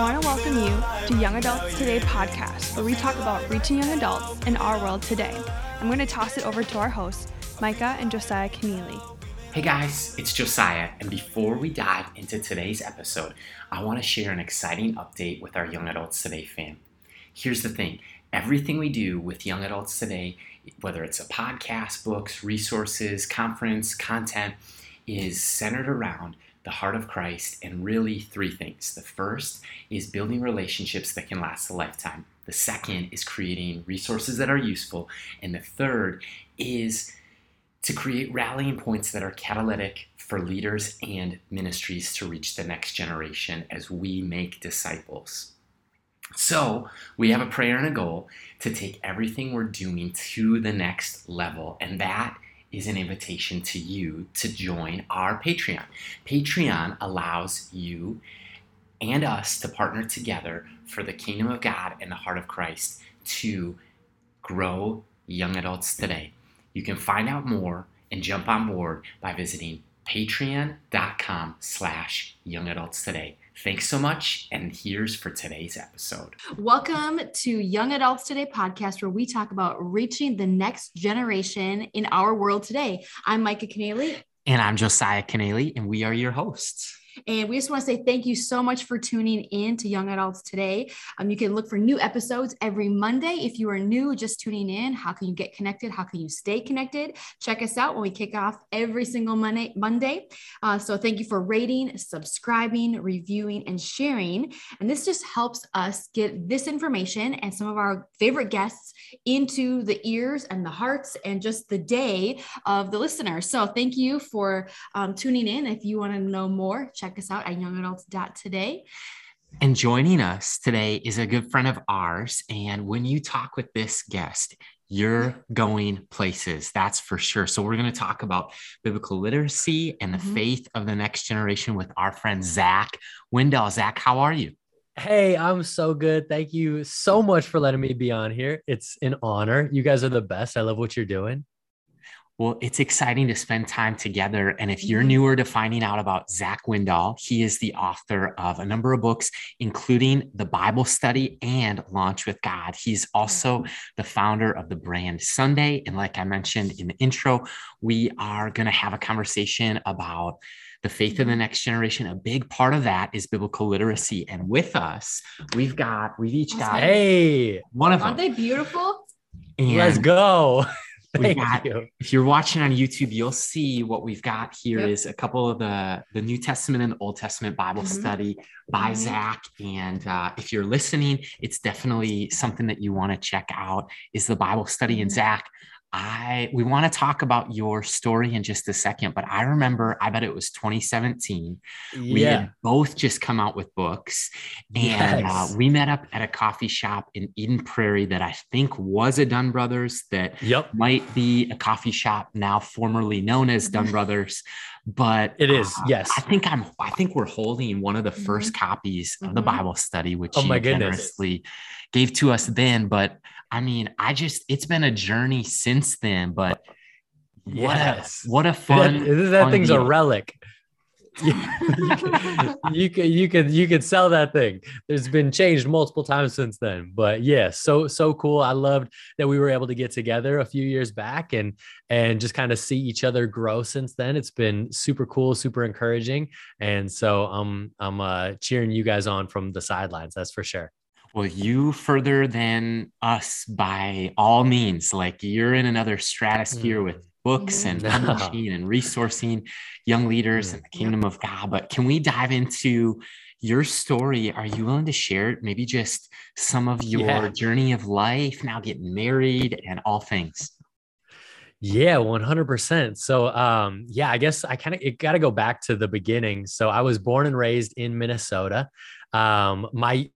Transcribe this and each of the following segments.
I want to welcome you to Young Adults Today podcast, where we talk about reaching young adults in our world today. I'm going to toss it over to our hosts, Micah and Josiah Keneally. Hey guys, it's Josiah, and before we dive into today's episode, I want to share an exciting update with our Young Adults Today fam. Here's the thing everything we do with Young Adults Today, whether it's a podcast, books, resources, conference, content, is centered around the heart of Christ and really three things. The first is building relationships that can last a lifetime. The second is creating resources that are useful. And the third is to create rallying points that are catalytic for leaders and ministries to reach the next generation as we make disciples. So, we have a prayer and a goal to take everything we're doing to the next level, and that is an invitation to you to join our Patreon. Patreon allows you and us to partner together for the kingdom of God and the heart of Christ to grow young adults today. You can find out more and jump on board by visiting patreon.com slash young adults today. Thanks so much. And here's for today's episode. Welcome to Young Adults Today podcast, where we talk about reaching the next generation in our world today. I'm Micah Keneally. And I'm Josiah Keneally, and we are your hosts. And we just want to say thank you so much for tuning in to Young Adults today. Um, you can look for new episodes every Monday. If you are new, just tuning in, how can you get connected? How can you stay connected? Check us out when we kick off every single Monday. Monday. Uh, so thank you for rating, subscribing, reviewing, and sharing. And this just helps us get this information and some of our favorite guests into the ears and the hearts and just the day of the listener. So thank you for um, tuning in. If you want to know more, check us out at youngadults.today. And joining us today is a good friend of ours. And when you talk with this guest, you're going places, that's for sure. So, we're going to talk about biblical literacy and the mm-hmm. faith of the next generation with our friend Zach Windahl. Zach, how are you? Hey, I'm so good. Thank you so much for letting me be on here. It's an honor. You guys are the best. I love what you're doing. Well, it's exciting to spend time together. And if you're Mm-hmm. newer to finding out about Zach Windahl, he is the author of a number of books, including the Bible Study and Launch with God. He's also the founder of the brand Sunday. And like I mentioned in the intro, we are going to have a conversation about the faith of the next generation. A big part of that is biblical literacy. And with us, we've got, we've each got Hey, one of Aren't them. they beautiful? And let's go. Thank got- you. if you're watching on YouTube, you'll see what we've got here is Yep. a couple of the the New Testament and the Old Testament Bible Mhm. study by Mhm. Zach. And uh, if you're listening, it's definitely something that you want to check out. Is the Bible study and Mhm. Zach? I we want to talk about your story in just a second, but I remember I bet it was 2017. We had both just come out with books, and uh, we met up at a coffee shop in Eden Prairie that I think was a Dunn Brothers that Yep. might be a coffee shop now formerly known as Dunn Brothers, but It is, uh, yes. I think I'm. I think we're holding one of the 1st copies of the Mhm. Bible study, which Oh you my goodness. generously gave to us then. But I mean, I just it's been a journey since then. But what Yes. a what a That, fun that fun thing's a relic. you, you could you could you could sell that thing. There's been changed multiple times since then, but yeah, so so cool. I loved that we were able to get together a few years back and and just kind of see each other grow since then. It's been super cool, super encouraging, and so I'm I'm uh, cheering you guys on from the sidelines. That's for sure. Well, you further than us by all means. Like you're in another stratosphere with books and publishing and resourcing young leaders in the kingdom of God. But can we dive into your story? Are you willing to share maybe just some of your Yeah. journey of life, now getting married and all things? Yeah, 100%. So, um, yeah, I guess I kind of it got to go back to the beginning. So, I was born and raised in Minnesota. Um, my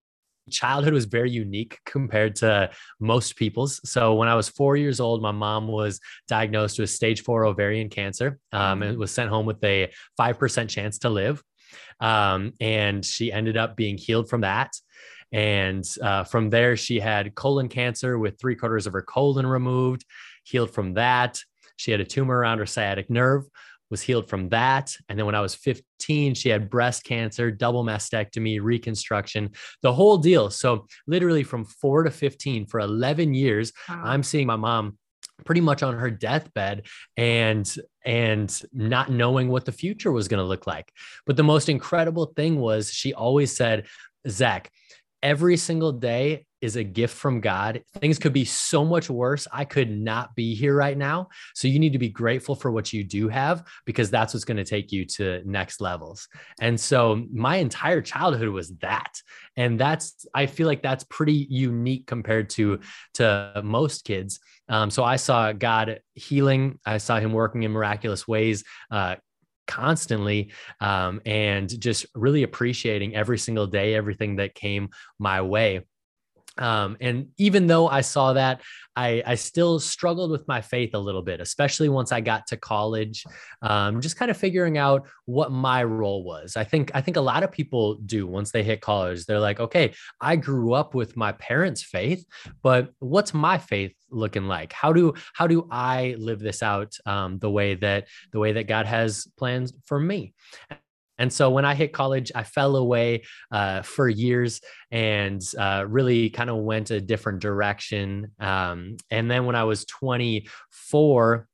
childhood was very unique compared to most people's. So, when I was four years old, my mom was diagnosed with stage four ovarian cancer um, and was sent home with a 5% chance to live. Um, and she ended up being healed from that. And uh, from there, she had colon cancer with three quarters of her colon removed, healed from that. She had a tumor around her sciatic nerve, was healed from that. And then when I was 15, she had breast cancer, double mastectomy, reconstruction, the whole deal. So literally from four to 15 for 11 years, wow. I'm seeing my mom pretty much on her deathbed and and not knowing what the future was going to look like but the most incredible thing was she always said zach every single day is a gift from God. Things could be so much worse. I could not be here right now. So you need to be grateful for what you do have because that's what's going to take you to next levels. And so my entire childhood was that. And that's I feel like that's pretty unique compared to to most kids. Um, so I saw God healing. I saw him working in miraculous ways, uh, constantly um, and just really appreciating every single day everything that came my way um, and even though I saw that, I, I still struggled with my faith a little bit, especially once I got to college, um, just kind of figuring out what my role was. I think I think a lot of people do once they hit college. They're like, okay, I grew up with my parents' faith, but what's my faith looking like? How do how do I live this out um, the way that the way that God has plans for me? And so when I hit college, I fell away uh, for years and uh, really kind of went a different direction. Um, and then when I was 24,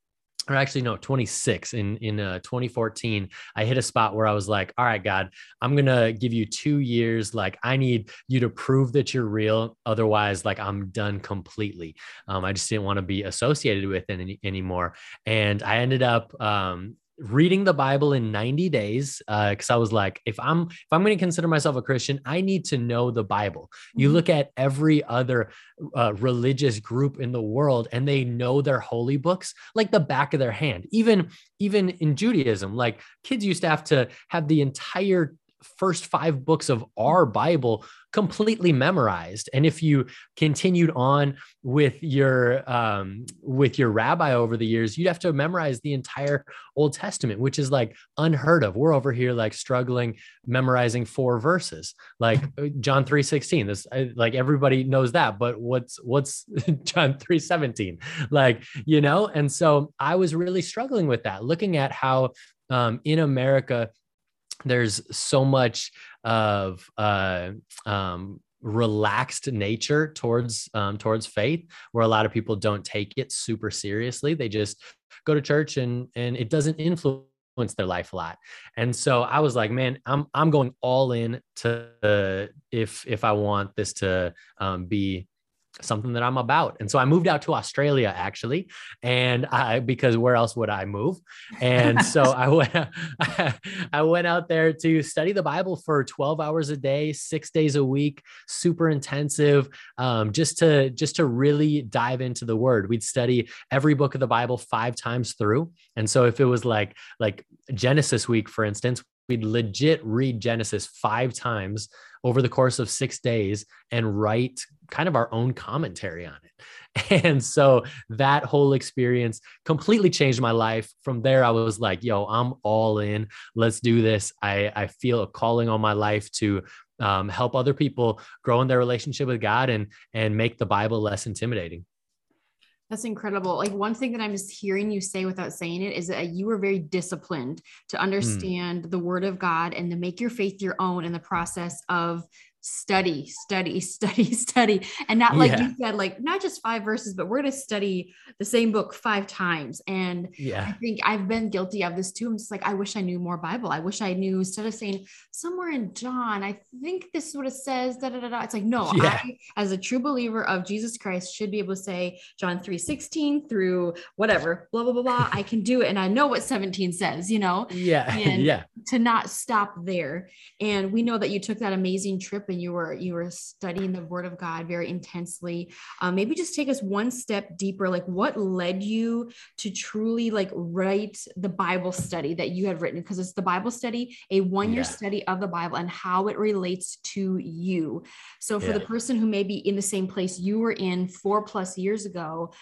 or actually no 26 in in uh, 2014 i hit a spot where i was like all right god i'm gonna give you two years. Like i need you to prove that you're real. Otherwise like i'm done completely. Um, i just didn't want to be associated with it any, anymore. And i ended up um, reading the Bible in 90 days because uh, I was like, if I'm if I'm going to consider myself a Christian, I need to know the Bible. You mm-hmm. look at every other uh, religious group in the world, and they know their holy books like the back of their hand. Even even in Judaism, like kids used to have to have the entire first five books of our Bible completely memorized. And if you continued on with your um, with your rabbi over the years, you'd have to memorize the entire Old Testament, which is like unheard of. We're over here like struggling memorizing four verses, like uh, John three sixteen. This like everybody knows that, but what's what's John three seventeen? Like you know, and so I was really struggling with that, looking at how um, in America there's so much of uh, um, relaxed nature towards um, towards faith where a lot of people don't take it super seriously. They just go to church and and it doesn't influence their life a lot. And so i was like man i'm i'm going all in to uh, if if i want this to um, be something that I'm about. And so I moved out to Australia actually, and I because where else would I move? And so I went I went out there to study the Bible for 12 hours a day, 6 days a week, super intensive, um, just to just to really dive into the word. We'd study every book of the Bible 5 times through. And so if it was like like Genesis week for instance, we'd legit read Genesis 5 times over the course of 6 days and write kind of our own commentary on it. And so that whole experience completely changed my life. From there, I was like, yo, I'm all in. Let's do this. I, I feel a calling on my life to um, help other people grow in their relationship with God and, and make the Bible less intimidating. That's incredible. Like one thing that I'm just hearing you say without saying it is that you were very disciplined to hmm. understand mm. the word of God and to make your faith your own in the process of study, study, study, study. And not like yeah. you said, like not just five verses, but we're going to study the same book five times. And yeah. I think I've been guilty of this too. I'm just like, I wish I knew more Bible. I wish I knew instead of saying somewhere in John, I think this is what it says. Da, da, da, da. It's like, no, yeah. I, as a true believer of Jesus Christ, should be able to say John 3 16 through whatever, blah, blah, blah, blah. I can do it. And I know what 17 says, you know? Yeah. And yeah. To not stop there. And we know that you took that amazing trip and you were you were studying the word of god very intensely um, maybe just take us one step deeper like what led you to truly like write the bible study that you had written because it's the bible study a one year yeah. study of the bible and how it relates to you so for yeah. the person who may be in the same place you were in four plus years ago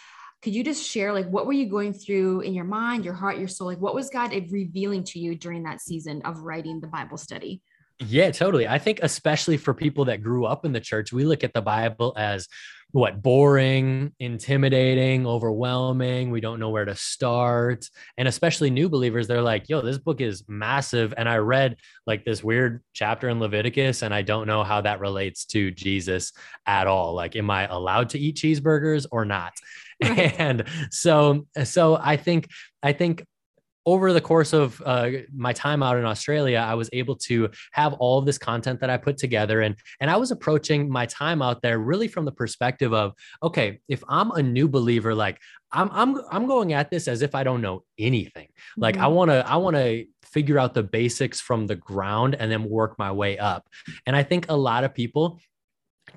could you just share like what were you going through in your mind your heart your soul like what was god revealing to you during that season of writing the bible study Yeah, totally. I think especially for people that grew up in the church, we look at the Bible as what boring, intimidating, overwhelming. We don't know where to start. And especially new believers, they're like, yo, this book is massive. And I read like this weird chapter in Leviticus, and I don't know how that relates to Jesus at all. Like, am I allowed to eat cheeseburgers or not? Right. And so, so I think, I think over the course of uh, my time out in Australia, I was able to have all of this content that I put together, and and I was approaching my time out there really from the perspective of, okay, if I'm a new believer, like I'm I'm I'm going at this as if I don't know anything. Like mm-hmm. I want to I want to figure out the basics from the ground and then work my way up. And I think a lot of people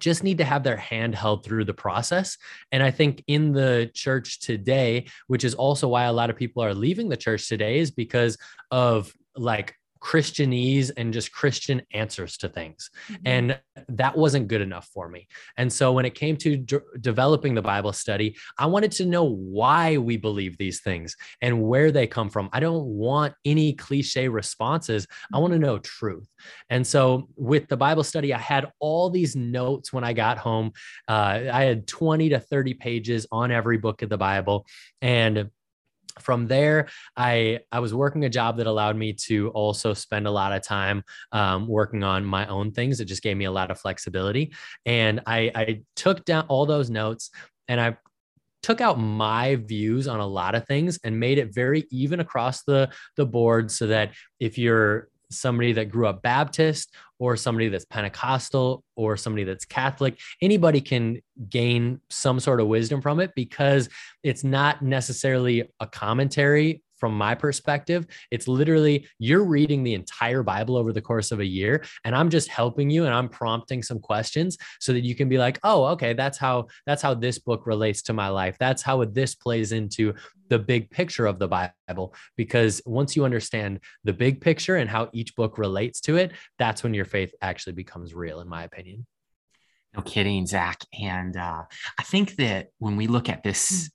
just need to have their hand held through the process. And I think in the church today, which is also why a lot of people are leaving the church today, is because of like Christianese and just Christian answers to things. Mm-hmm. And that wasn't good enough for me. And so when it came to d- developing the Bible study, I wanted to know why we believe these things and where they come from. I don't want any cliche responses. I want to know truth. And so with the Bible study, I had all these notes when I got home. Uh, I had 20 to 30 pages on every book of the Bible. And from there i i was working a job that allowed me to also spend a lot of time um, working on my own things. It just gave me a lot of flexibility. And i i took down all those notes and i took out my views on a lot of things and made it very even across the the board so that if you're somebody that grew up Baptist or somebody that's Pentecostal or somebody that's Catholic, anybody can gain some sort of wisdom from it because it's not necessarily a commentary from my perspective, it's literally you're reading the entire Bible over the course of a year, and I'm just helping you and I'm prompting some questions so that you can be like, oh, okay, that's how that's how this book relates to my life. That's how this plays into the big picture of the Bible. Because once you understand the big picture and how each book relates to it, that's when your faith actually becomes real, in my opinion. No kidding, Zach. And uh, I think that when we look at this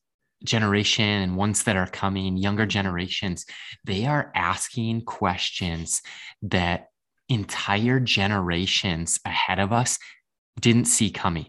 generation and ones that are coming, younger generations, they are asking questions that entire generations ahead of us didn't see coming.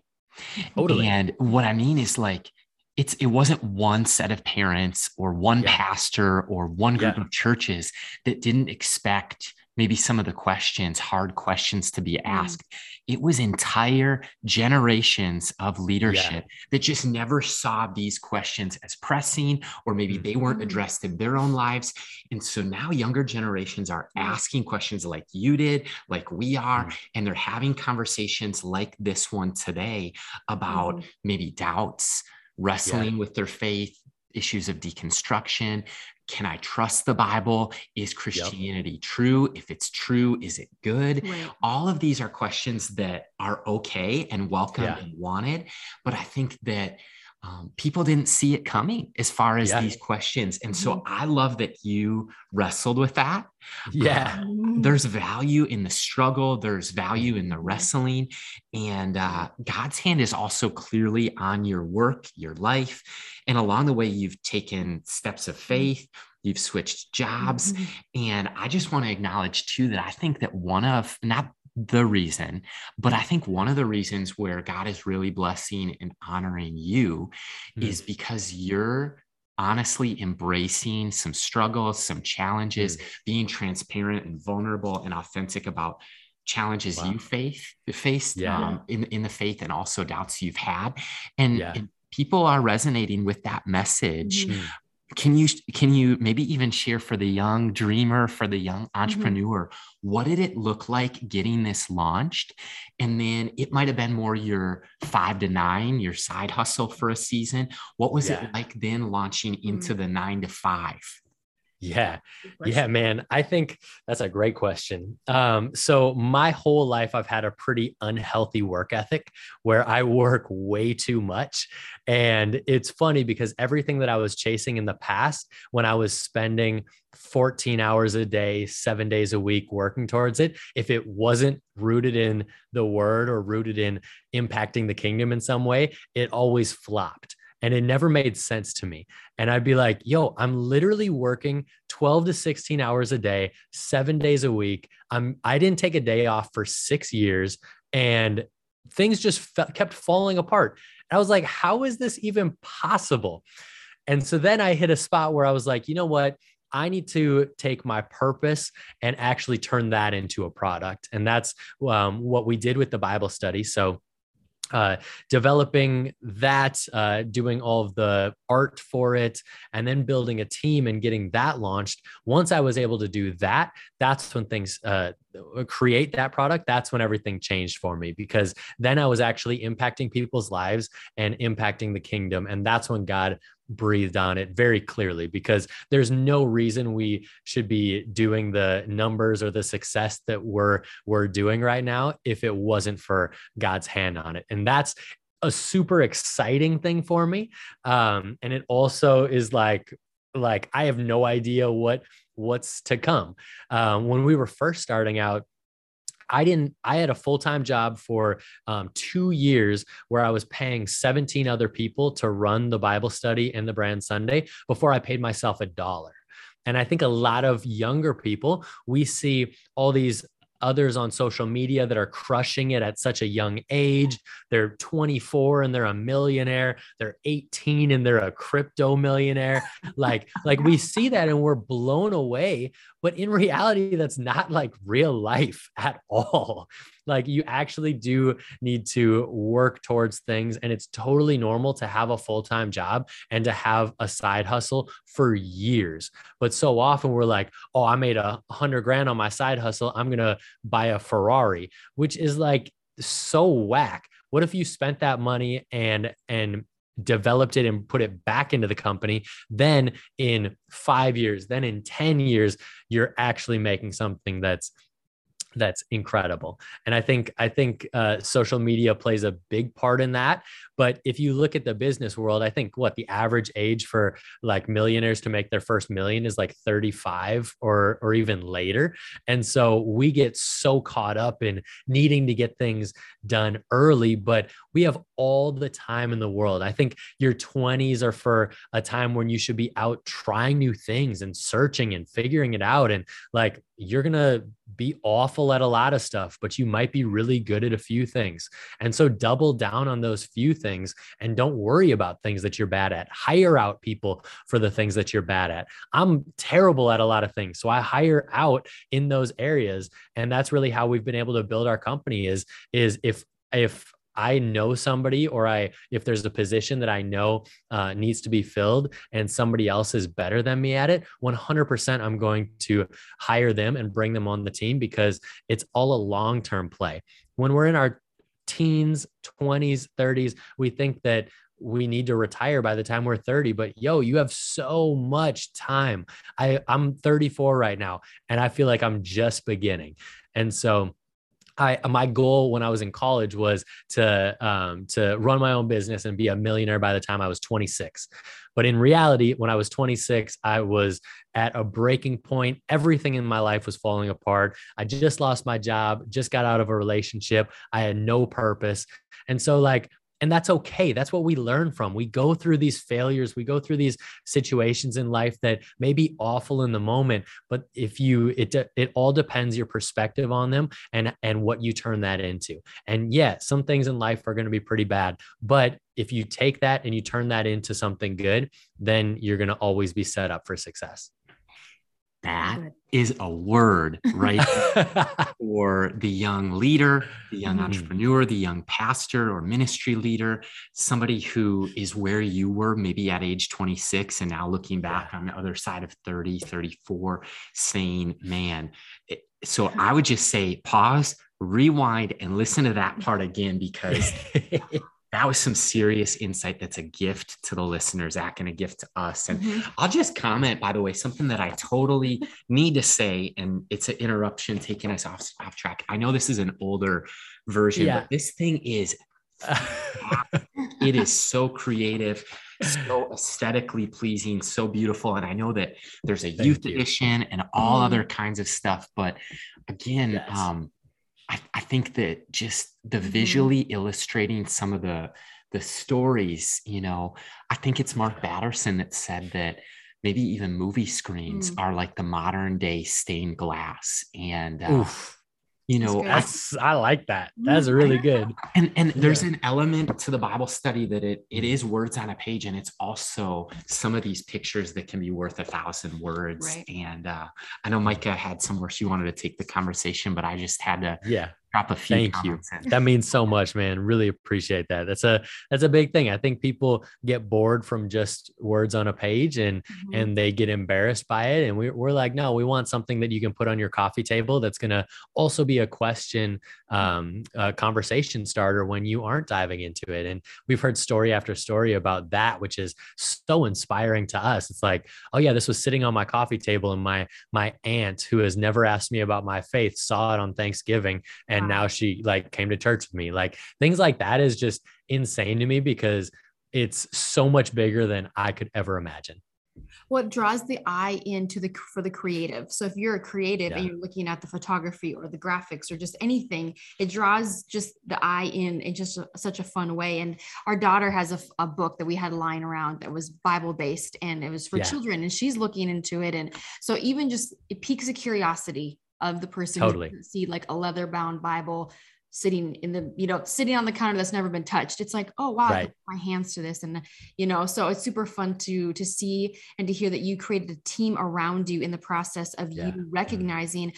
Totally. And what I mean is like, it's it wasn't one set of parents or one yeah. pastor or one group yeah. of churches that didn't expect maybe some of the questions, hard questions to be mm. asked. Mm. It was entire generations of leadership yeah. that just never saw these questions as pressing, or maybe mm. they weren't mm-hmm. addressed in their own lives. And so now younger generations are asking questions like you did, like we are, mm. and they're having conversations like this one today about mm. maybe doubts, wrestling yeah. with their faith, issues of deconstruction, can I trust the Bible? Is Christianity yep. true? If it's true, is it good? Right. All of these are questions that are okay and welcome yeah. and wanted. But I think that um, people didn't see it coming as far as yeah. these questions. And so mm-hmm. I love that you wrestled with that. Yeah. Um, there's value in the struggle, there's value in the wrestling. And uh, God's hand is also clearly on your work, your life. And along the way, you've taken steps of mm-hmm. faith, you've switched jobs. Mm-hmm. And I just want to acknowledge too that I think that one of, not the reason, but I think one of the reasons where God is really blessing and honoring you mm. is because you're honestly embracing some struggles, some challenges, mm. being transparent and vulnerable and authentic about challenges wow. you face faced yeah. um, in, in the faith and also doubts you've had. And, yeah. and people are resonating with that message mm can you can you maybe even share for the young dreamer for the young mm-hmm. entrepreneur mm-hmm. what did it look like getting this launched and then it might have been more your five to nine your side hustle for a season what was yeah. it like then launching into mm-hmm. the nine to five yeah. Yeah, man. I think that's a great question. Um, so my whole life I've had a pretty unhealthy work ethic where I work way too much. And it's funny because everything that I was chasing in the past, when I was spending 14 hours a day, seven days a week working towards it, if it wasn't rooted in the word or rooted in impacting the kingdom in some way, it always flopped. And it never made sense to me. And I'd be like, yo, I'm literally working 12 to 16 hours a day, seven days a week. I'm, I didn't take a day off for six years and things just fe- kept falling apart. And I was like, how is this even possible? And so then I hit a spot where I was like, you know what? I need to take my purpose and actually turn that into a product. And that's um, what we did with the Bible study. So uh, developing that, uh, doing all of the art for it, and then building a team and getting that launched. Once I was able to do that, that's when things uh, create that product. That's when everything changed for me because then I was actually impacting people's lives and impacting the kingdom. And that's when God breathed on it very clearly because there's no reason we should be doing the numbers or the success that we're we're doing right now if it wasn't for God's hand on it. And that's a super exciting thing for me. Um, and it also is like like I have no idea what what's to come. Um, when we were first starting out, I didn't, I had a full time job for um, two years where I was paying 17 other people to run the Bible study and the brand Sunday before I paid myself a dollar. And I think a lot of younger people, we see all these others on social media that are crushing it at such a young age. They're 24 and they're a millionaire. They're 18 and they're a crypto millionaire. like like we see that and we're blown away, but in reality that's not like real life at all. Like you actually do need to work towards things. And it's totally normal to have a full time job and to have a side hustle for years. But so often we're like, oh, I made a hundred grand on my side hustle. I'm to buy a Ferrari, which is like so whack. What if you spent that money and, and, developed it and put it back into the company then in 5 years then in 10 years you're actually making something that's that's incredible. And i think i think uh, social media plays a big part in that. But if you look at the business world i think what the average age for like millionaires to make their first million is like 35 or or even later. And so we get so caught up in needing to get things done early but we have all the time in the world i think your 20s are for a time when you should be out trying new things and searching and figuring it out and like you're going to be awful at a lot of stuff, but you might be really good at a few things. And so double down on those few things and don't worry about things that you're bad at. Hire out people for the things that you're bad at. I'm terrible at a lot of things. So I hire out in those areas. And that's really how we've been able to build our company is, is if if I know somebody or I if there's a position that I know uh, needs to be filled and somebody else is better than me at it, 100% I'm going to hire them and bring them on the team because it's all a long-term play. When we're in our teens, 20s, 30s, we think that we need to retire by the time we're 30 but yo you have so much time i i'm 34 right now and i feel like i'm just beginning and so I my goal when I was in college was to um, to run my own business and be a millionaire by the time I was 26. But in reality, when I was 26, I was at a breaking point. Everything in my life was falling apart. I just lost my job, just got out of a relationship. I had no purpose. And so like and that's okay. That's what we learn from. We go through these failures. We go through these situations in life that may be awful in the moment but if you it it all depends your perspective on them and and what you turn that into. And yeah some things in life are going to be pretty bad but if you take that and you turn that into something good then you're going to always be set up for success that is a word, right? for the young leader, the young mm. entrepreneur, the young pastor or ministry leader, somebody who is where you were maybe at age 26 and now looking back on the other side of 30, 34, saying, man. So I would just say pause, rewind, and listen to that part again because that was some serious insight that's a gift to the listeners Zach, and a gift to us and mm-hmm. i'll just comment by the way something that i totally need to say and it's an interruption taking us off, off track i know this is an older version yeah. but this thing is it is so creative so aesthetically pleasing so beautiful and i know that there's a Thank youth you. edition and all mm. other kinds of stuff but again yes. um I, I think that just the mm-hmm. visually illustrating some of the the stories, you know, I think it's Mark Batterson that said that maybe even movie screens Mm. are like the modern day stained glass. And, uh, you know, good. I I like that. That's really good. and and there's an element to the bible study that it it is words on a page and it's also some of these pictures that can be worth a thousand words Right. and uh i know micah had somewhere she wanted to take the conversation but i just had to Yeah. Drop a few Thank you. in. That means so much, man. Really appreciate that. That's a that's a big thing. I think people get bored from just words on a page and Mhm. and they get embarrassed by it. And we, we're like, no, we want something that you can put on your coffee table that's going to also be a question, um, a conversation starter when you aren't diving into it. And we've heard story after story about that, which is so inspiring to us. It's like, oh yeah, this was sitting on my coffee table, and my my aunt, who has never asked me about my faith, saw it on Thanksgiving, and Wow. Uh-huh. now she like came to church with me. Like things like that is just insane to me because it's so much bigger than I could ever imagine. what draws the eye into the for the creative so if you're a creative and you're looking at the photography or the graphics or just anything it draws just the eye in in just a, such a fun way and our daughter has a book that we had lying around that was bible based and it was for Yeah. children and she's looking into it and so even just it piques a curiosity of the person who Totally. doesn't see like a leather bound bible sitting in the you know sitting on the counter that's never been touched it's like oh wow I Right. put my hands to this and you know so it's super fun to to see and to hear that you created a team around you in the process of Yeah. you mm-hmm. recognizing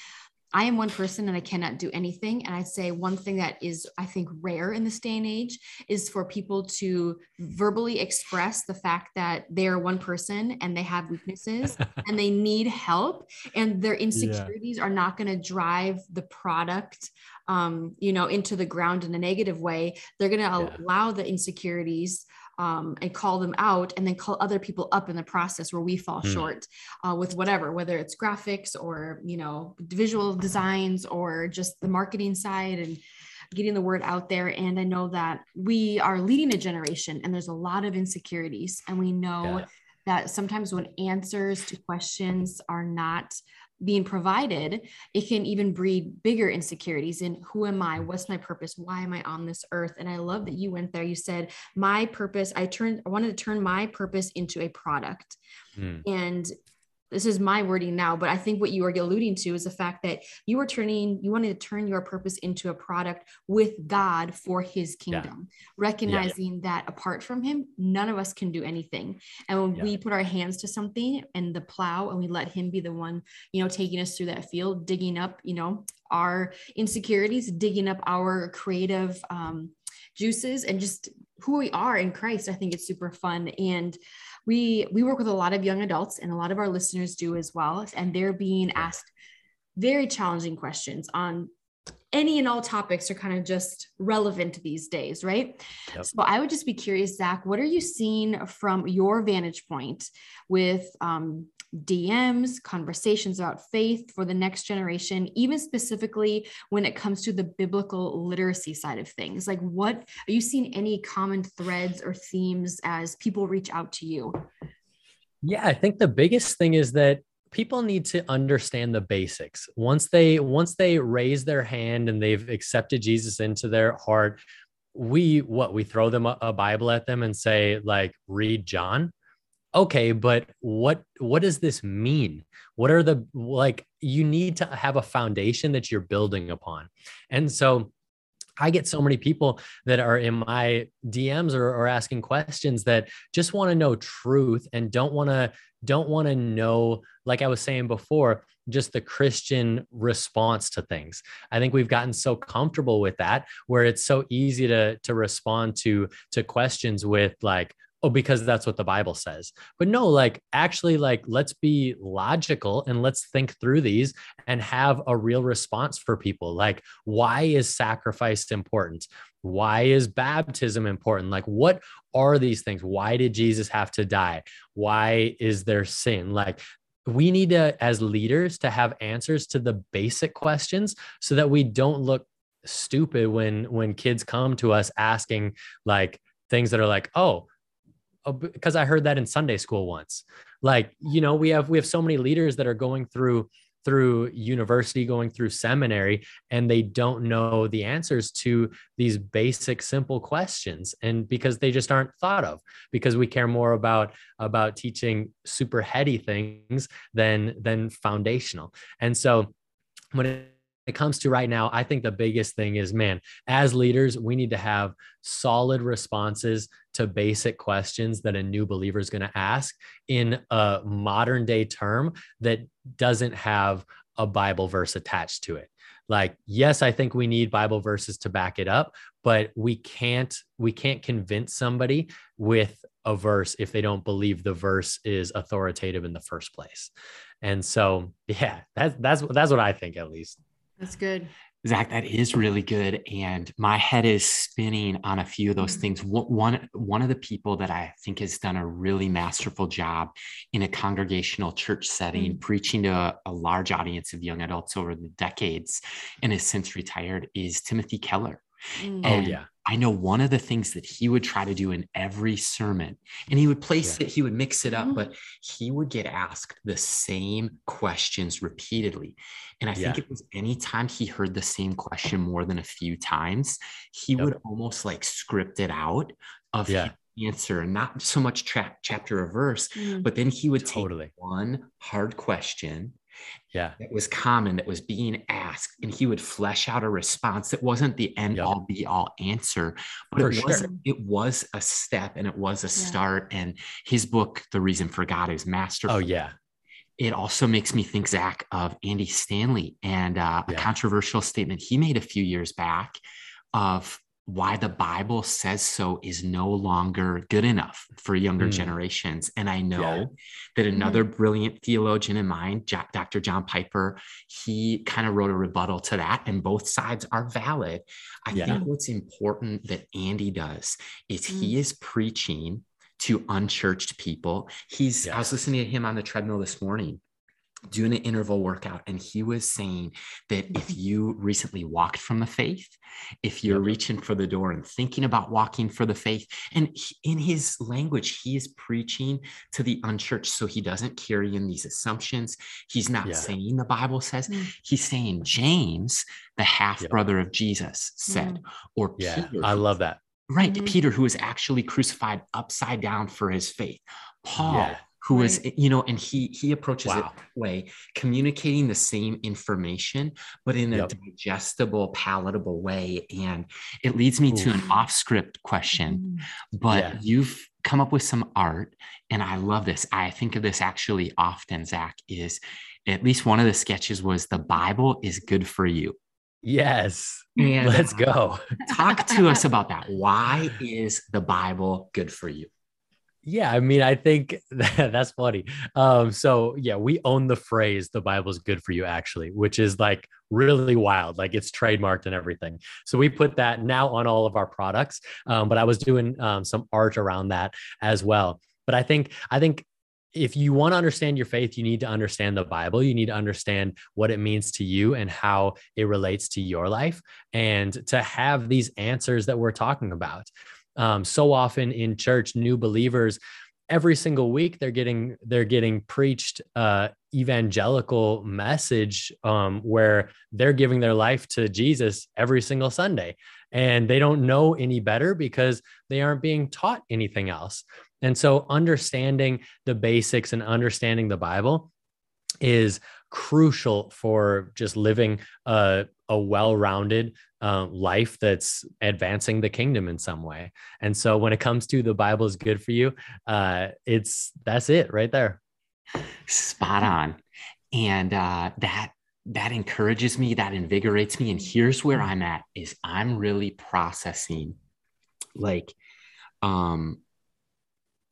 I am one person and I cannot do anything. And I'd say one thing that is, I think, rare in this day and age is for people to verbally express the fact that they are one person and they have weaknesses and they need help and their insecurities are not going to drive the product um, you know into the ground in a negative way they're going to Yeah. allow the insecurities um, and call them out and then call other people up in the process where we fall Hmm. short uh, with whatever whether it's graphics or you know visual designs or just the marketing side and getting the word out there and i know that we are leading a generation and there's a lot of insecurities and we know Yeah. that sometimes when answers to questions are not being provided, it can even breed bigger insecurities in who am I? What's my purpose? Why am I on this earth? And I love that you went there. You said, My purpose, I turned, I wanted to turn my purpose into a product. Mm, And this is my wording now, but I think what you are alluding to is the fact that you were turning, you wanted to turn your purpose into a product with God for his Yeah. kingdom, recognizing that apart from him, none of us can do anything. And when Yeah. we put our hands to something and the plow and we let him be the one, you know, taking us through that field, digging up, you know, our insecurities, digging up our creative um, juices and just who we are in Christ, I think it's super fun. And we we work with a lot of young adults and a lot of our listeners do as well and they're being asked very challenging questions on any and all topics are kind of just relevant these days right Yep. so i would just be curious zach what are you seeing from your vantage point with um, DMs, conversations about faith for the next generation, even specifically when it comes to the biblical literacy side of things. Like, what are you seeing any common threads or themes as people reach out to you? Yeah, I think the biggest thing is that people need to understand the basics. Once they once they raise their hand and they've accepted Jesus into their heart, we what we throw them a, a Bible at them and say like read John. Okay, but what what does this mean? What are the like you need to have a foundation that you're building upon. And so I get so many people that are in my DMs or, or asking questions that just want to know truth and don't want to don't want to know like i was saying before just the christian response to things i think we've gotten so comfortable with that where it's so easy to to respond to to questions with like oh because that's what the bible says. But no like actually like let's be logical and let's think through these and have a real response for people. Like why is sacrifice important? Why is baptism important? Like what are these things? Why did jesus have to die? Why is there sin? Like we need to as leaders to have answers to the basic questions so that we don't look stupid when when kids come to us asking like things that are like oh because I heard that in Sunday school once. Like, you know, we have we have so many leaders that are going through through university, going through seminary, and they don't know the answers to these basic, simple questions. And because they just aren't thought of, because we care more about about teaching super heady things than than foundational. And so when it it comes to right now, I think the biggest thing is man, as leaders, we need to have solid responses to basic questions that a new believer is going to ask in a modern day term that doesn't have a Bible verse attached to it. Like, yes, I think we need Bible verses to back it up, but we can't we can't convince somebody with a verse if they don't believe the verse is authoritative in the first place. And so, yeah, that's that's that's what I think at least. That's good. Zach, that is really good. And my head is spinning on a few of those mm-hmm. things. One, one of the people that I think has done a really masterful job in a congregational church setting, mm-hmm. preaching to a, a, large audience of young adults over the decades and has since retired is Timothy Keller. Mm-hmm. Oh, yeah. I know one of the things that he would try to do in every sermon, and he would place yeah. it, he would mix it up, mm-hmm. but he would get asked the same questions repeatedly. And I yeah. think it was anytime he heard the same question more than a few times, he yep. would almost like script it out of yeah. answer, not so much tra- chapter or verse, mm-hmm. but then he would totally. take one hard question yeah that was common that was being asked and he would flesh out a response that wasn't the end yep. all be all answer but for it was sure. it was a step and it was a yeah. start and his book the reason for god is masterful oh yeah it also makes me think zach of andy stanley and uh, yeah. a controversial statement he made a few years back of why the Bible says so is no longer good enough for younger mm. generations. And I know yeah. that another mm. brilliant theologian in mine, Jack, Dr. John Piper, he kind of wrote a rebuttal to that, and both sides are valid. I yeah. think what's important that Andy does is mm. he is preaching to unchurched people. He's, I was listening to him on the treadmill this morning doing an interval workout and he was saying that if mm-hmm. you recently walked from the faith if you're reaching for the door and thinking about walking for the faith and in his language he is preaching to the unchurched so he doesn't carry in these assumptions he's not yeah. saying the bible says mm. he's saying james the half brother of jesus said mm. or yeah Peter, i love that right mm-hmm. peter who was actually crucified upside down for his faith paul yeah who right. is you know and he he approaches wow. it way communicating the same information but in a yep. digestible palatable way and it leads me Oof. to an off script question mm-hmm. but yeah. you've come up with some art and i love this i think of this actually often zach is at least one of the sketches was the bible is good for you Yes. And let's go. talk to us about that. Why is the Bible good for you? Yeah, I mean, I think that, that's funny. Um, so yeah, we own the phrase "the Bible's good for you," actually, which is like really wild. Like it's trademarked and everything. So we put that now on all of our products. Um, but I was doing um, some art around that as well. But I think I think if you want to understand your faith, you need to understand the Bible. You need to understand what it means to you and how it relates to your life, and to have these answers that we're talking about um, so often in church new believers every single week they're getting they're getting preached uh evangelical message um where they're giving their life to Jesus every single Sunday. And they don't know any better because they aren't being taught anything else. And so understanding the basics and understanding the bible is crucial for just living a, a well-rounded uh, life that's advancing the kingdom in some way. And so when it comes to the Bible is good for you, uh, it's that's it right there. Spot on. And uh, that that encourages me, that invigorates me. And here's where I'm at is I'm really processing like um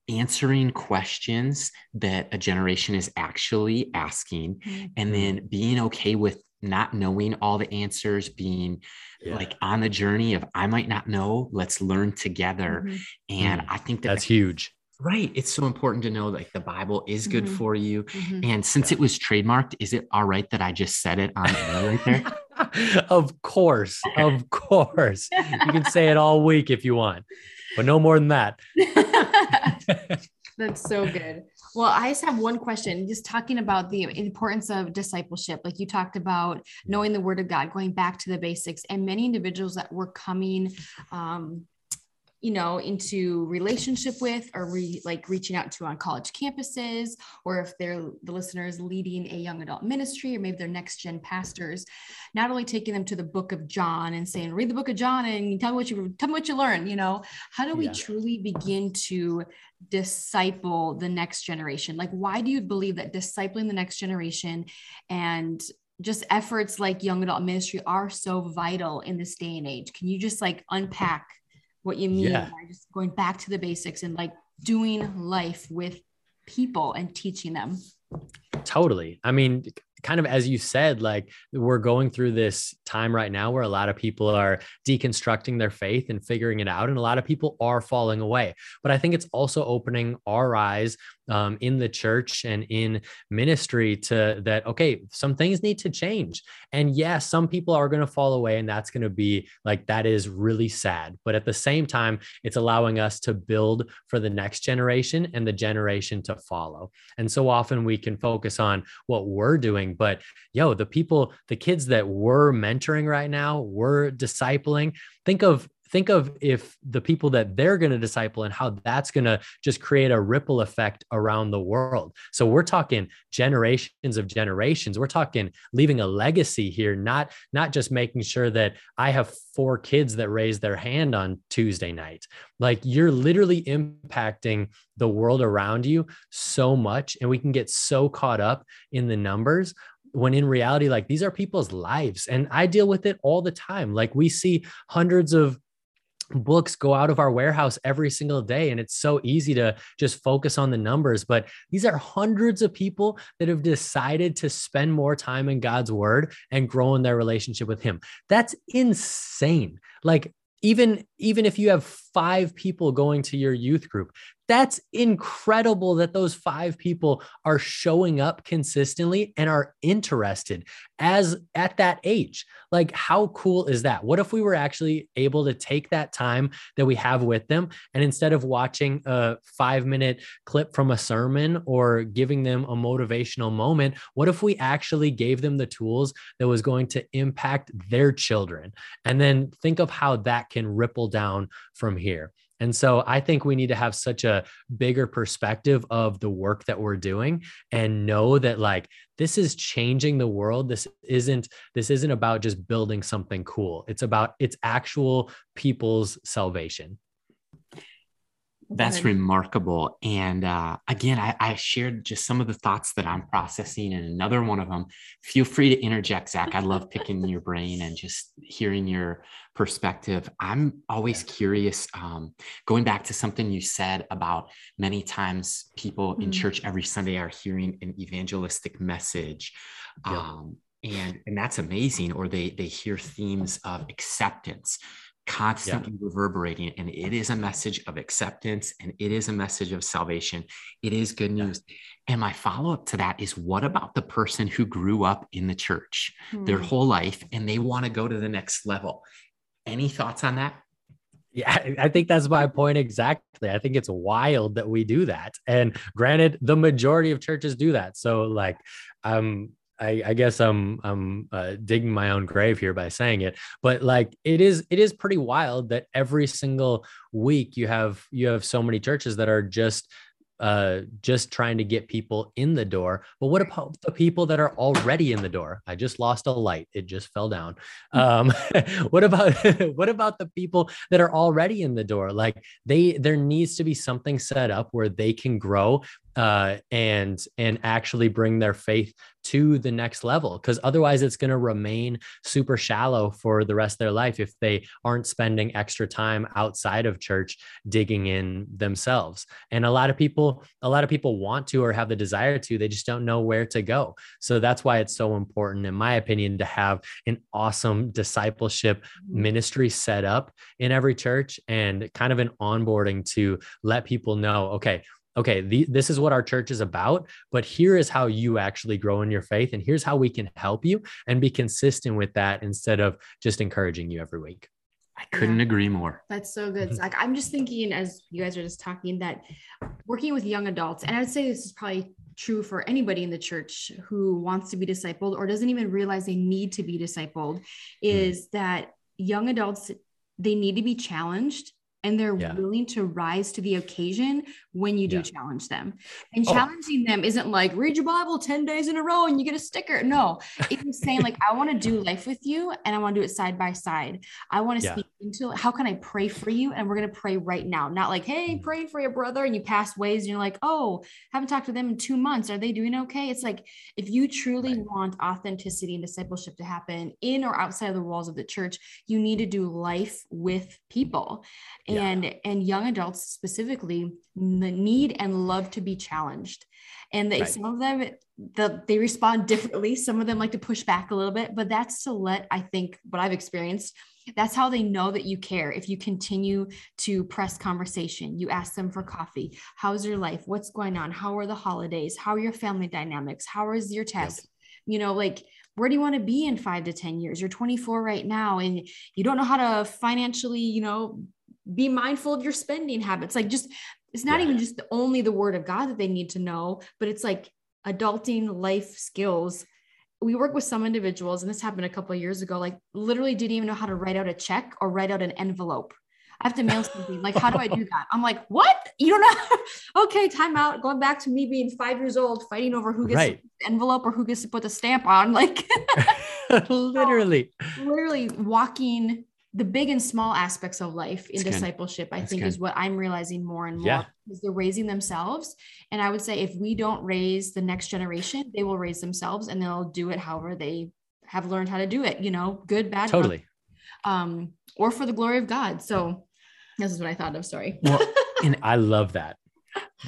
answering questions that a generation is actually asking mm-hmm. and then being okay with not knowing all the answers being yeah. like on the journey of i might not know let's learn together mm-hmm. and mm-hmm. i think that that's huge right it's so important to know like the bible is good mm-hmm. for you mm-hmm. and since yeah. it was trademarked is it all right that i just said it on air right there of course of course you can say it all week if you want but no more than that that's so good Well, I just have one question, just talking about the importance of discipleship. Like you talked about knowing the word of God, going back to the basics, and many individuals that were coming um, you know into relationship with or re, like reaching out to on college campuses or if they're the listeners leading a young adult ministry or maybe they're next gen pastors not only taking them to the book of john and saying read the book of john and tell me what you tell me what you learned you know? How do we yeah. truly begin to disciple the next generation? Like why do you believe that discipling the next generation and just efforts like young adult ministry are so vital in this day and age? Can you just like unpack what you mean yeah. by just going back to the basics and like doing life with people and teaching them. Totally. I mean, kind of as you said, like we're going through this time right now where a lot of people are deconstructing their faith and figuring it out, and a lot of people are falling away. But I think it's also opening our eyes um, in the church and in ministry to that okay some things need to change. And yes yeah, some people are going to fall away and that's going to be like that is really sad. But at the same time it's allowing us to build for the next generation and the generation to follow. And so often we can focus on what we're doing but yo the people the kids that we're mentoring right now we're discipling think of think of if the people that they're going to disciple and how that's going to just create a ripple effect around the world. So we're talking generations of generations. We're talking leaving a legacy here, not not just making sure that I have four kids that raise their hand on Tuesday night. Like you're literally impacting the world around you so much and we can get so caught up in the numbers when in reality like these are people's lives and i deal with it all the time like we see hundreds of books go out of our warehouse every single day and it's so easy to just focus on the numbers but these are hundreds of people that have decided to spend more time in God's word and grow in their relationship with him. That's insane. Like even even if you have 5 people going to your youth group that's incredible that those five people are showing up consistently and are interested as at that age. Like, how cool is that? What if we were actually able to take that time that we have with them and instead of watching a five minute clip from a sermon or giving them a motivational moment, what if we actually gave them the tools that was going to impact their children? And then think of how that can ripple down from here. And so I think we need to have such a bigger perspective of the work that we're doing and know that like this is changing the world. This isn't this isn't about just building something cool. It's about it's actual people's salvation. That's remarkable. And uh, again, I, I, shared just some of the thoughts that I'm processing, and another one of them. Feel free to interject, Zach. I love picking your brain and just hearing your perspective. I'm always curious, um, going back to something you said about many times people mm-hmm. in church every Sunday are hearing an evangelistic message. Um, and, and that's amazing, or they, they hear themes of acceptance constantly yeah. reverberating and it is a message of acceptance and it is a message of salvation it is good news yeah. and my follow-up to that is what about the person who grew up in the church hmm. their whole life and they want to go to the next level any thoughts on that yeah, I think that's my point exactly. I think it's wild that we do that. And granted, the majority of churches do that. So, like, um, I, I, guess I'm I'm uh, digging my own grave here by saying it, but like it is it is pretty wild that every single week you have you have so many churches that are just uh, just trying to get people in the door. But what about the people that are already in the door? I just lost a light; it just fell down. Hmm. Um, what about what about the people that are already in the door? Like they, there needs to be something set up where they can grow uh, and and actually bring their faith to the next level because otherwise it's going to remain super shallow for the rest of their life if they aren't spending extra time outside of church digging in themselves and a lot of people a lot of people want to or have the desire to they just don't know where to go so that's why it's so important in my opinion to have an awesome discipleship mm-hmm. ministry set up in every church and kind of an onboarding to let people know okay okay, the, this is what our church is about, but here is how you actually grow in your faith. And here's how we can help you and be consistent with that instead of just encouraging you every week. I couldn't yeah. agree more. That's so good, Zach. I'm just thinking as you guys are just talking that working with young adults, and I would say this is probably true for anybody in the church who wants to be discipled or doesn't even realize they need to be discipled, hmm. is mm. that young adults they need to be challenged and they're yeah. willing to rise to the occasion when you do yeah. challenge them. And oh. challenging them isn't like read your Bible 10 days in a row and you get a sticker. No, it's saying like, I want to do life with you and I want to do it side by side. I want to yeah. speak into how can I pray for you? And we're going to pray right now. Not like, hey, mm-hmm. praying for your brother and you pass ways and you're like, oh, haven't talked to them in two months. Are they doing okay? It's like, if you truly right. want authenticity and discipleship to happen in or outside of the walls of the church, you need to do life with people. And, and and young adults specifically need and love to be challenged. And they, right. some of them, the, they respond differently. Some of them like to push back a little bit, but that's to let, I think, what I've experienced, that's how they know that you care. If you continue to press conversation, you ask them for coffee. How's your life? What's going on? How are the holidays? How are your family dynamics? How is your test? Yep. You know, like, where do you want to be in five to 10 years? You're 24 right now, and you don't know how to financially, you know, be mindful of your spending habits. Like, just it's not yeah. even just the, only the word of God that they need to know, but it's like adulting life skills. We work with some individuals, and this happened a couple of years ago, like literally didn't even know how to write out a check or write out an envelope. I have to mail something. Like, how do I do that? I'm like, what? You don't know? okay, time out. Going back to me being five years old, fighting over who gets right. the envelope or who gets to put the stamp on. Like, literally, literally walking the big and small aspects of life in That's discipleship, good. I think, good. is what I'm realizing more and more yeah. because they're raising themselves. And I would say if we don't raise the next generation, they will raise themselves and they'll do it however they have learned how to do it, you know, good, bad, totally. Um, or for the glory of God. So this is what I thought of. Sorry. Well, and I love that.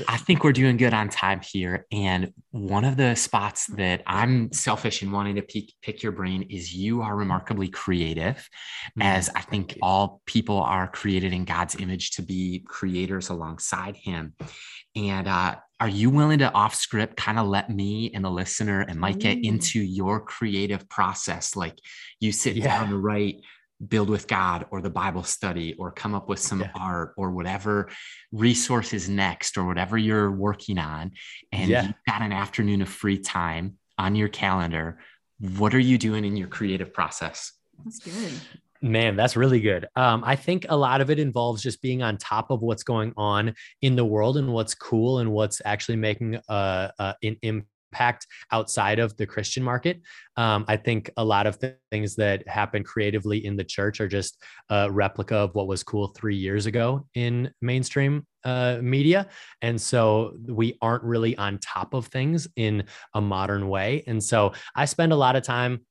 I think we're doing good on time here. And one of the spots that I'm selfish in wanting to pick, pick your brain is you are remarkably creative, mm-hmm. as I think all people are created in God's image to be creators alongside Him. And uh, are you willing to off script kind of let me and the listener and Micah mm. into your creative process? Like you sit yeah. down to write build with God or the Bible study or come up with some yeah. art or whatever resource is next or whatever you're working on. And yeah. you've got an afternoon of free time on your calendar. What are you doing in your creative process? That's good. Man, that's really good. Um, I think a lot of it involves just being on top of what's going on in the world and what's cool and what's actually making uh, uh, an impact impact outside of the Christian market. Um, I think a lot of things that happen creatively in the church are just a replica of what was cool three years ago in mainstream uh, media. And so we aren't really on top of things in a modern way. And so I spend a lot of time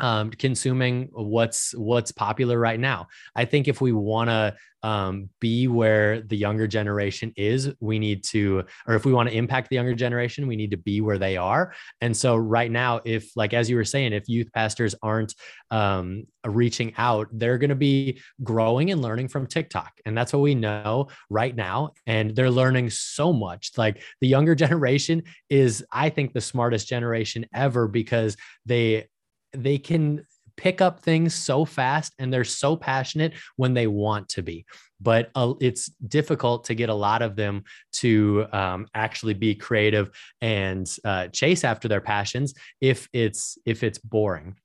um, consuming what's what's popular right now. I think if we want to um, be where the younger generation is, we need to, or if we want to impact the younger generation, we need to be where they are. And so right now, if like as you were saying, if youth pastors aren't um, reaching out, they're going to be growing and learning from TikTok, and that's what we know right now. And they're learning so much. Like the younger generation is, I think, the smartest generation ever because they they can pick up things so fast and they're so passionate when they want to be. But uh, it's difficult to get a lot of them to um, actually be creative and uh, chase after their passions if it's if it's boring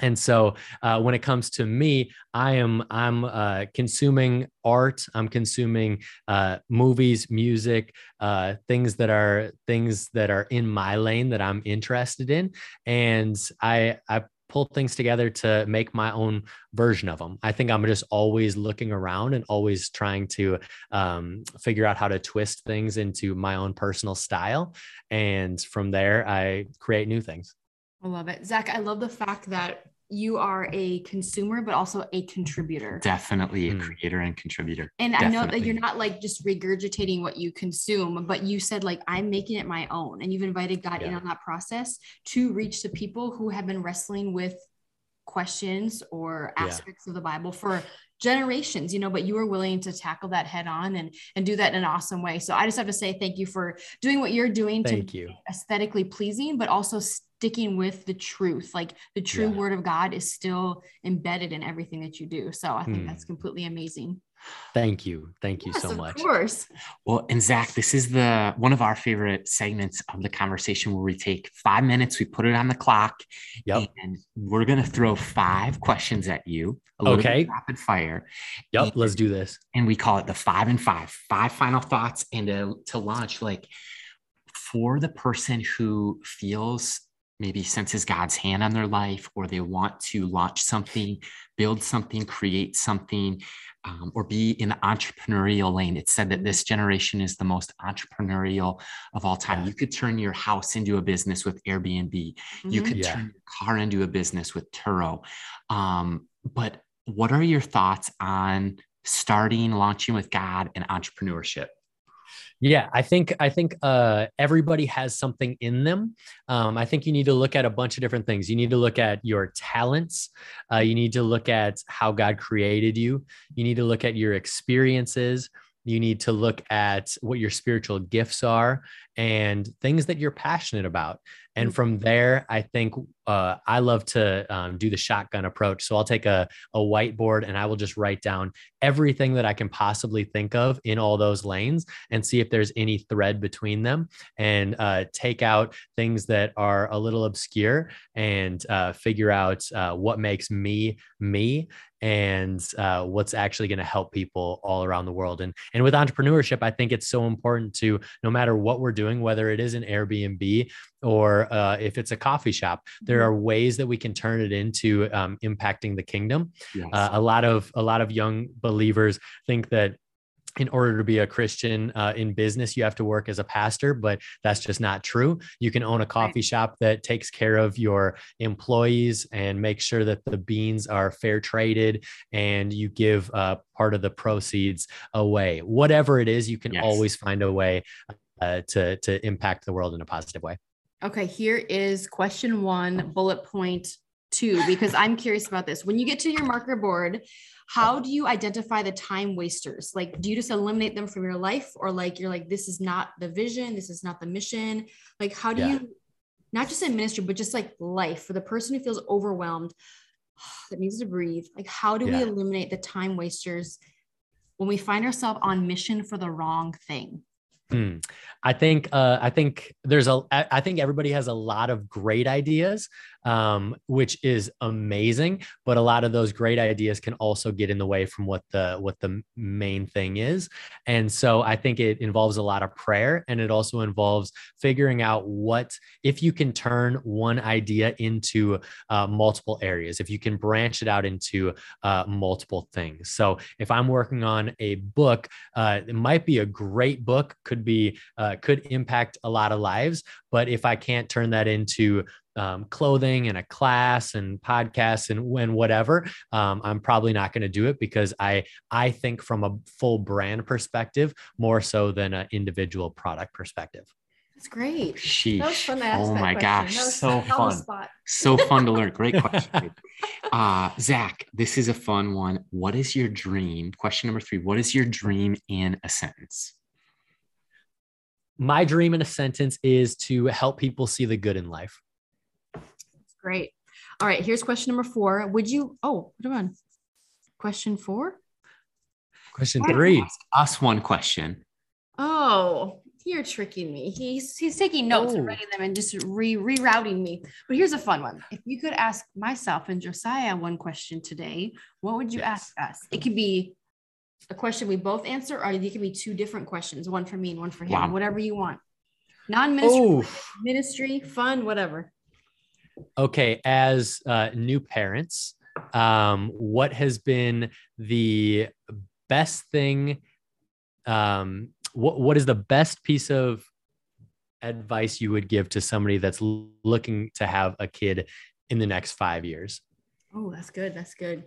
and so uh, when it comes to me i am i'm uh, consuming art i'm consuming uh, movies music uh, things that are things that are in my lane that i'm interested in and i i pull things together to make my own version of them. I think I'm just always looking around and always trying to um, figure out how to twist things into my own personal style. And from there, I create new things. I love it. Zach, I love the fact that you are a consumer but also a contributor definitely a mm. creator and contributor and definitely. i know that you're not like just regurgitating what you consume but you said like i'm making it my own and you've invited god yeah. in on that process to reach the people who have been wrestling with questions or aspects yeah. of the bible for generations, you know, but you were willing to tackle that head on and and do that in an awesome way. So I just have to say thank you for doing what you're doing Thank to you. aesthetically pleasing, but also sticking with the truth. Like the true Yeah. word of God is still embedded in everything that you do. So I think Hmm. that's completely amazing. Thank you. Thank you Yes, so much. of course. Well, and Zach, this is the one of our favorite segments of the conversation where we take five minutes, we put it on the clock, Yep. and we're gonna throw five questions at you. A little bit Okay. rapid fire. Yep. Let's do this. and we call it the five and five five final thoughts and to, to launch like for the person who feels maybe senses god's hand on their life or they want to launch something build something create something um, or be in the entrepreneurial lane it's said that this generation is the most entrepreneurial of all time Yeah. you could turn your house into a business with airbnb you Mhm. could Yeah. turn your car into a business with Turo. Um, but what are your thoughts on starting, launching with God and entrepreneurship? Yeah, I think I think uh, everybody has something in them. Um, I think you need to look at a bunch of different things. You need to look at your talents. Uh, you need to look at how God created you. You need to look at your experiences. You need to look at what your spiritual gifts are and things that you're passionate about. And from there, I think uh, I love to um, do the shotgun approach. So I'll take a, a whiteboard and I will just write down everything that I can possibly think of in all those lanes and see if there's any thread between them and uh, take out things that are a little obscure and uh, figure out uh, what makes me me and uh, what's actually going to help people all around the world and and with entrepreneurship i think it's so important to no matter what we're doing whether it is an airbnb or uh, if it's a coffee shop there are ways that we can turn it into um, impacting the kingdom Yes. uh, a lot of a lot of young believers think that in order to be a Christian uh, in business, you have to work as a pastor, but that's just not true. You can own a coffee shop that takes care of your employees and make sure that the beans are fair traded and you give uh, part of the proceeds away. Whatever it is, you can Yes. always find a way uh, to, to impact the world in a positive way. Okay, here is question one, bullet point two, because I'm curious about this. When you get to your marker board, how do you identify the time wasters? Like, do you just eliminate them from your life, or like you're like, this is not the vision, this is not the mission? Like, how do Yeah. you, not just in ministry, but just like life for the person who feels overwhelmed that needs to breathe? Like, how do we eliminate the time wasters when we find ourselves on mission for the wrong thing? Hmm. I think uh, I think there's a I I think everybody has a lot of great ideas, um, which is amazing. But a lot of those great ideas can also get in the way from what the what the main thing is. And so I think it involves a lot of prayer, and it also involves figuring out what if you can turn one idea into uh, multiple areas, if you can branch it out into uh, multiple things. So if I'm working on a book, uh, it might be a great book, could be uh, could impact a lot of lives. But if I can't turn that into um, clothing and a class and podcasts and when whatever, um, I'm probably not going to do it because I I think from a full brand perspective more so than an individual product perspective. That's great. Sheesh. That was fun to ask oh my question. gosh, so fun. So fun to learn. Great question. Uh, Zach, this is a fun one. What is your dream? Question number three. What is your dream in a sentence? My dream in a sentence is to help people see the good in life. Great. All right. Here's question number four. Would you? Oh, what am on? Question four. Question three. Ask us one question. Oh, you're tricking me. He's he's taking notes Oh. and writing them and just re rerouting me. But here's a fun one. If you could ask myself and Josiah one question today, what would you Yes. ask us? It could be a question we both answer, or it could be two different questions, one for me and one for him. Wow. Whatever you want. Non-ministry, Oh, ministry, fun, whatever. Okay. As uh, new parents, um, what has been the best thing? Um, what what is the best piece of advice you would give to somebody that's looking to have a kid in the next five years? Oh, that's good. That's good.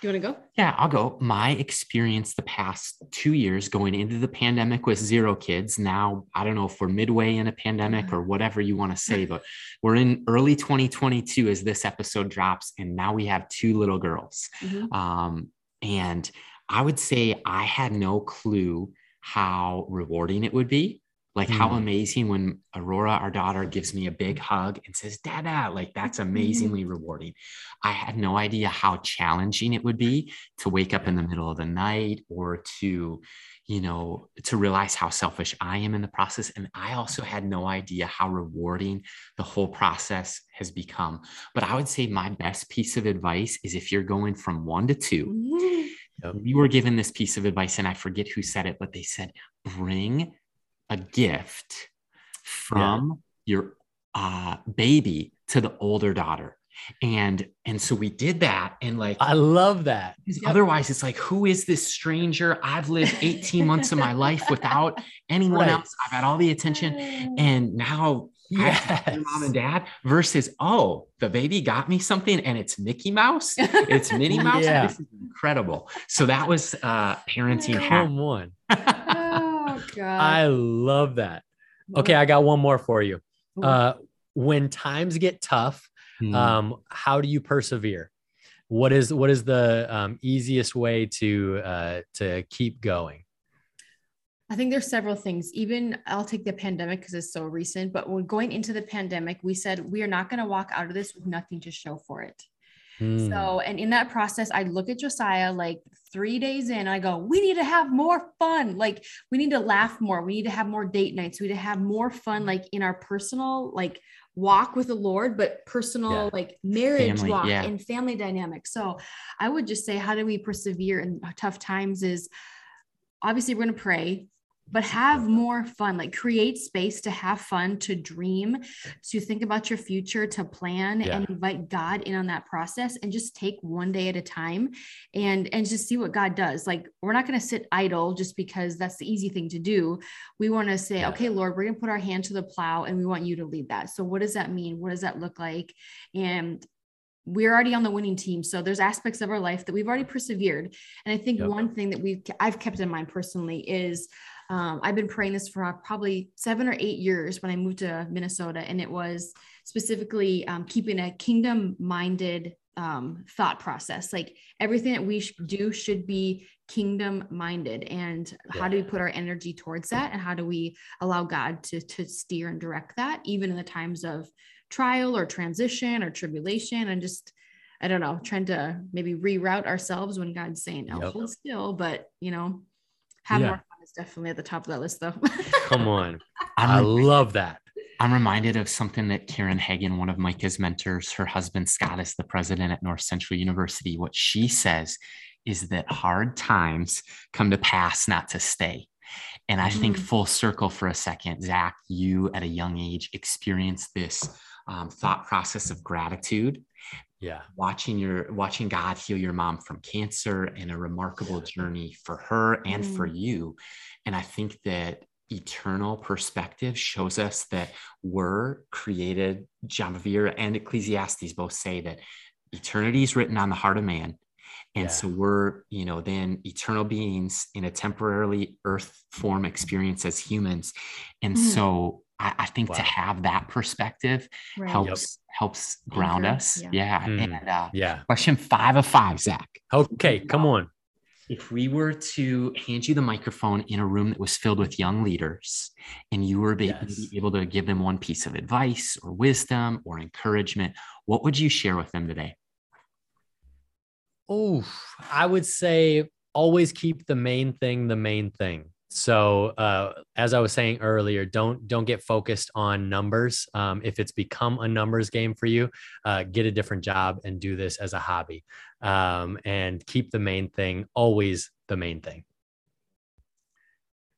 Do you want to go? Yeah, I'll go. My experience the past two years going into the pandemic with zero kids. Now, I don't know if we're midway in a pandemic or whatever you want to say, but we're in early 2022 as this episode drops. And now we have two little girls. Mhm. Um, And I would say I had no clue how rewarding it would be. Like how Mm. amazing when Aurora, our daughter, gives me a big hug and says, Dada, like that's amazingly rewarding. I had no idea how challenging it would be to wake up in the middle of the night or to, you know, to realize how selfish I am in the process. And I also had no idea how rewarding the whole process has become. But I would say my best piece of advice is if you're going from one to two, we were given this piece of advice, and I forget who said it, but they said, bring a gift from your uh, baby to the older daughter. And and so we did that, and like I love that. because Otherwise, it's like, who is this stranger? I've lived 18 months of my life without anyone Right. else. I've had all the attention. And now your mom and dad versus, oh, the baby got me something and it's Mickey Mouse. It's Minnie Mouse. Yeah. This is incredible. So that was uh parenting. Come on. God. I love that. Okay, I got one more for you. Uh, when times get tough, Hmm. um, how do you persevere? What is what is the um, easiest way to uh, to keep going? I think there's several things. Even I'll take the pandemic because it's so recent, but when going into the pandemic, we said we are not going to walk out of this with nothing to show for it. Hmm. So, and in that process, I look at Josiah like three days in, I go, we need to have more fun. Like, we need to laugh more. We need to have more date nights. We need to have more fun, mm-hmm. like in our personal, like walk with the Lord, but personal, Yeah. like marriage Family, walk yeah. and family dynamics. So, I would just say, how do we persevere in uh, tough times? Is obviously we're going to pray but have more fun like create space to have fun to dream to think about your future to plan Yeah. and invite god in on that process and just take one day at a time and and just see what god does like we're not going to sit idle just because that's the easy thing to do we want to say Yeah. okay lord we're going to put our hand to the plow and we want you to lead that so what does that mean what does that look like and we're already on the winning team so there's aspects of our life that we've already persevered and i think Yep. one thing that we've i've kept in mind personally is um, I've been praying this for probably seven or eight years when I moved to Minnesota, and it was specifically um, keeping a kingdom minded um, thought process. Like everything that we sh- do should be kingdom minded. And how do we put our energy towards that? And how do we allow God to, to steer and direct that, even in the times of trial or transition or tribulation? And just, I don't know, trying to maybe reroute ourselves when God's saying, no, Yep. hold still, but you know, have Yeah. more fun is definitely at the top of that list though. Come on, I'm I rem- love that. I'm reminded of something that Karen Hagan, one of Micah's mentors, her husband Scott is the president at North Central University. What she says is that hard times come to pass, not to stay. And I think Mm. full circle for a second, Zach, you at a young age experienced this um, thought process of gratitude Yeah, watching your watching God heal your mom from cancer and a remarkable journey for her and for you. And I think that eternal perspective shows us that we're created. John Bevere and Ecclesiastes both say that eternity is written on the heart of man. And Yeah. so we're, you know, then eternal beings in a temporarily earth form experience as humans. And Mhm. so I, I think to have that perspective Right. helps helps ground Anchor, us. yeah. Yeah. Mm. And uh, yeah. question five of five, Zach. Okay, come on. If we were to hand you the microphone in a room that was filled with young leaders, and you were be- Yes. able to give them one piece of advice or wisdom or encouragement, what would you share with them today? Oh, I would say always keep the main thing the main thing. So, uh, as I was saying earlier, don't don't get focused on numbers. Um, if it's become a numbers game for you, uh, get a different job and do this as a hobby. Um, and keep the main thing always the main thing.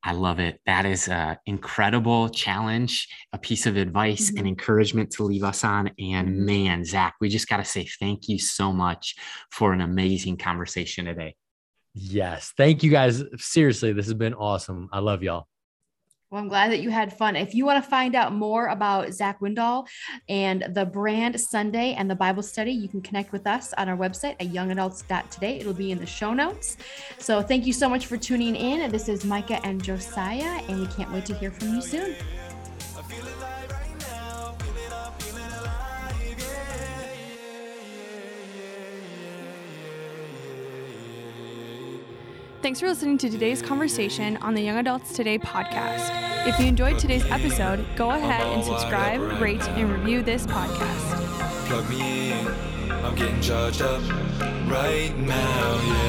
I love it. That is an incredible challenge, a piece of advice and Mhm. encouragement to leave us on. And Mhm. man, Zach, we just got to say thank you so much for an amazing conversation today. Yes, thank you guys. Seriously, this has been awesome. I love y'all. Well, I'm glad that you had fun. If you want to find out more about Zach Windahl and the brand Sunday and the Bible study, you can connect with us on our website at youngadults.today. It'll be in the show notes. So thank you so much for tuning in. This is Micah and Josiah, and we can't wait to hear from you soon. Thanks for listening to today's conversation on the Young Adults Today podcast. If you enjoyed today's episode, go ahead and subscribe, rate, and review this podcast. Plug me in, I'm getting charged up right now, yeah.